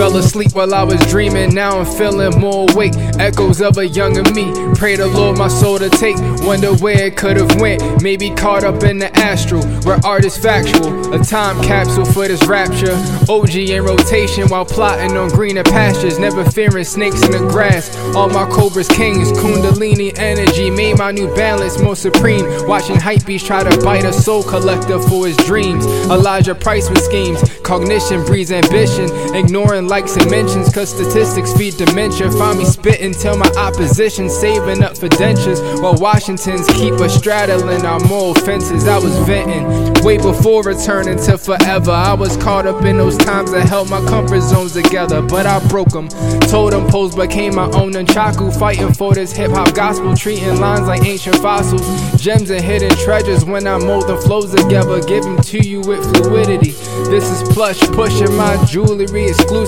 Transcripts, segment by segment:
asleep while I was dreaming. Now I'm feeling more awake. Echoes of a younger me. Pray the Lord my soul to take. Wonder where it could have went. Maybe caught up in the astral, where art is factual. A time capsule for this rapture. OG in rotation while plotting on greener pastures. Never fearing snakes in the grass. All my cobras kings. Kundalini energy made my new balance more supreme. Watching hypebeast try to bite a soul collector for his dreams. Elijah Price with schemes. Cognition breeds ambition. Ignoring likes and mentions, cause statistics feed dementia. Find me spitting till my opposition saving up for dentures. While Washingtons keep us straddling our moral fences. I was venting way before returning to forever. I was caught up in those times that held my comfort zones together, but I broke them. Totem poles became my own nunchaku, fighting for this hip hop gospel, treating lines like ancient fossils. Gems and hidden treasures when I mold the flows together, giving to you with fluidity. This is plush, pushing my jewelry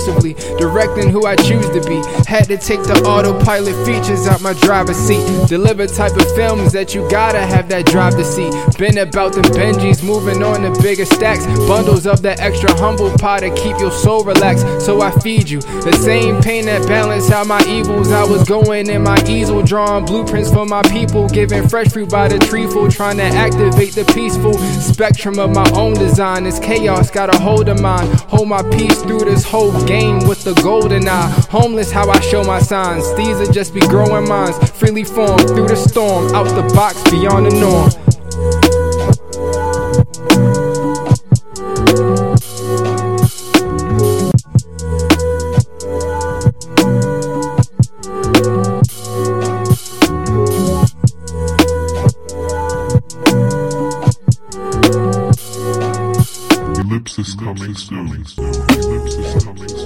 exclusively, directing who I choose to be. Had to take the autopilot features out my driver's seat. Deliver type of films that you gotta have that drive to see. Been about the Benjis, moving on to bigger stacks. Bundles of that extra humble pie to keep your soul relaxed. So I feed you the same pain that balance out my evils. I was going in my easel, drawing blueprints for my people. Giving fresh fruit by the treeful, trying to activate the peaceful spectrum of my own design. This chaos got a hold of mine. Hold my peace through this whole game game with the golden eye. Homeless, how I show my signs. These are just be growing minds, freely formed through the storm, out the box, beyond the norm. Ellipsis coming coming.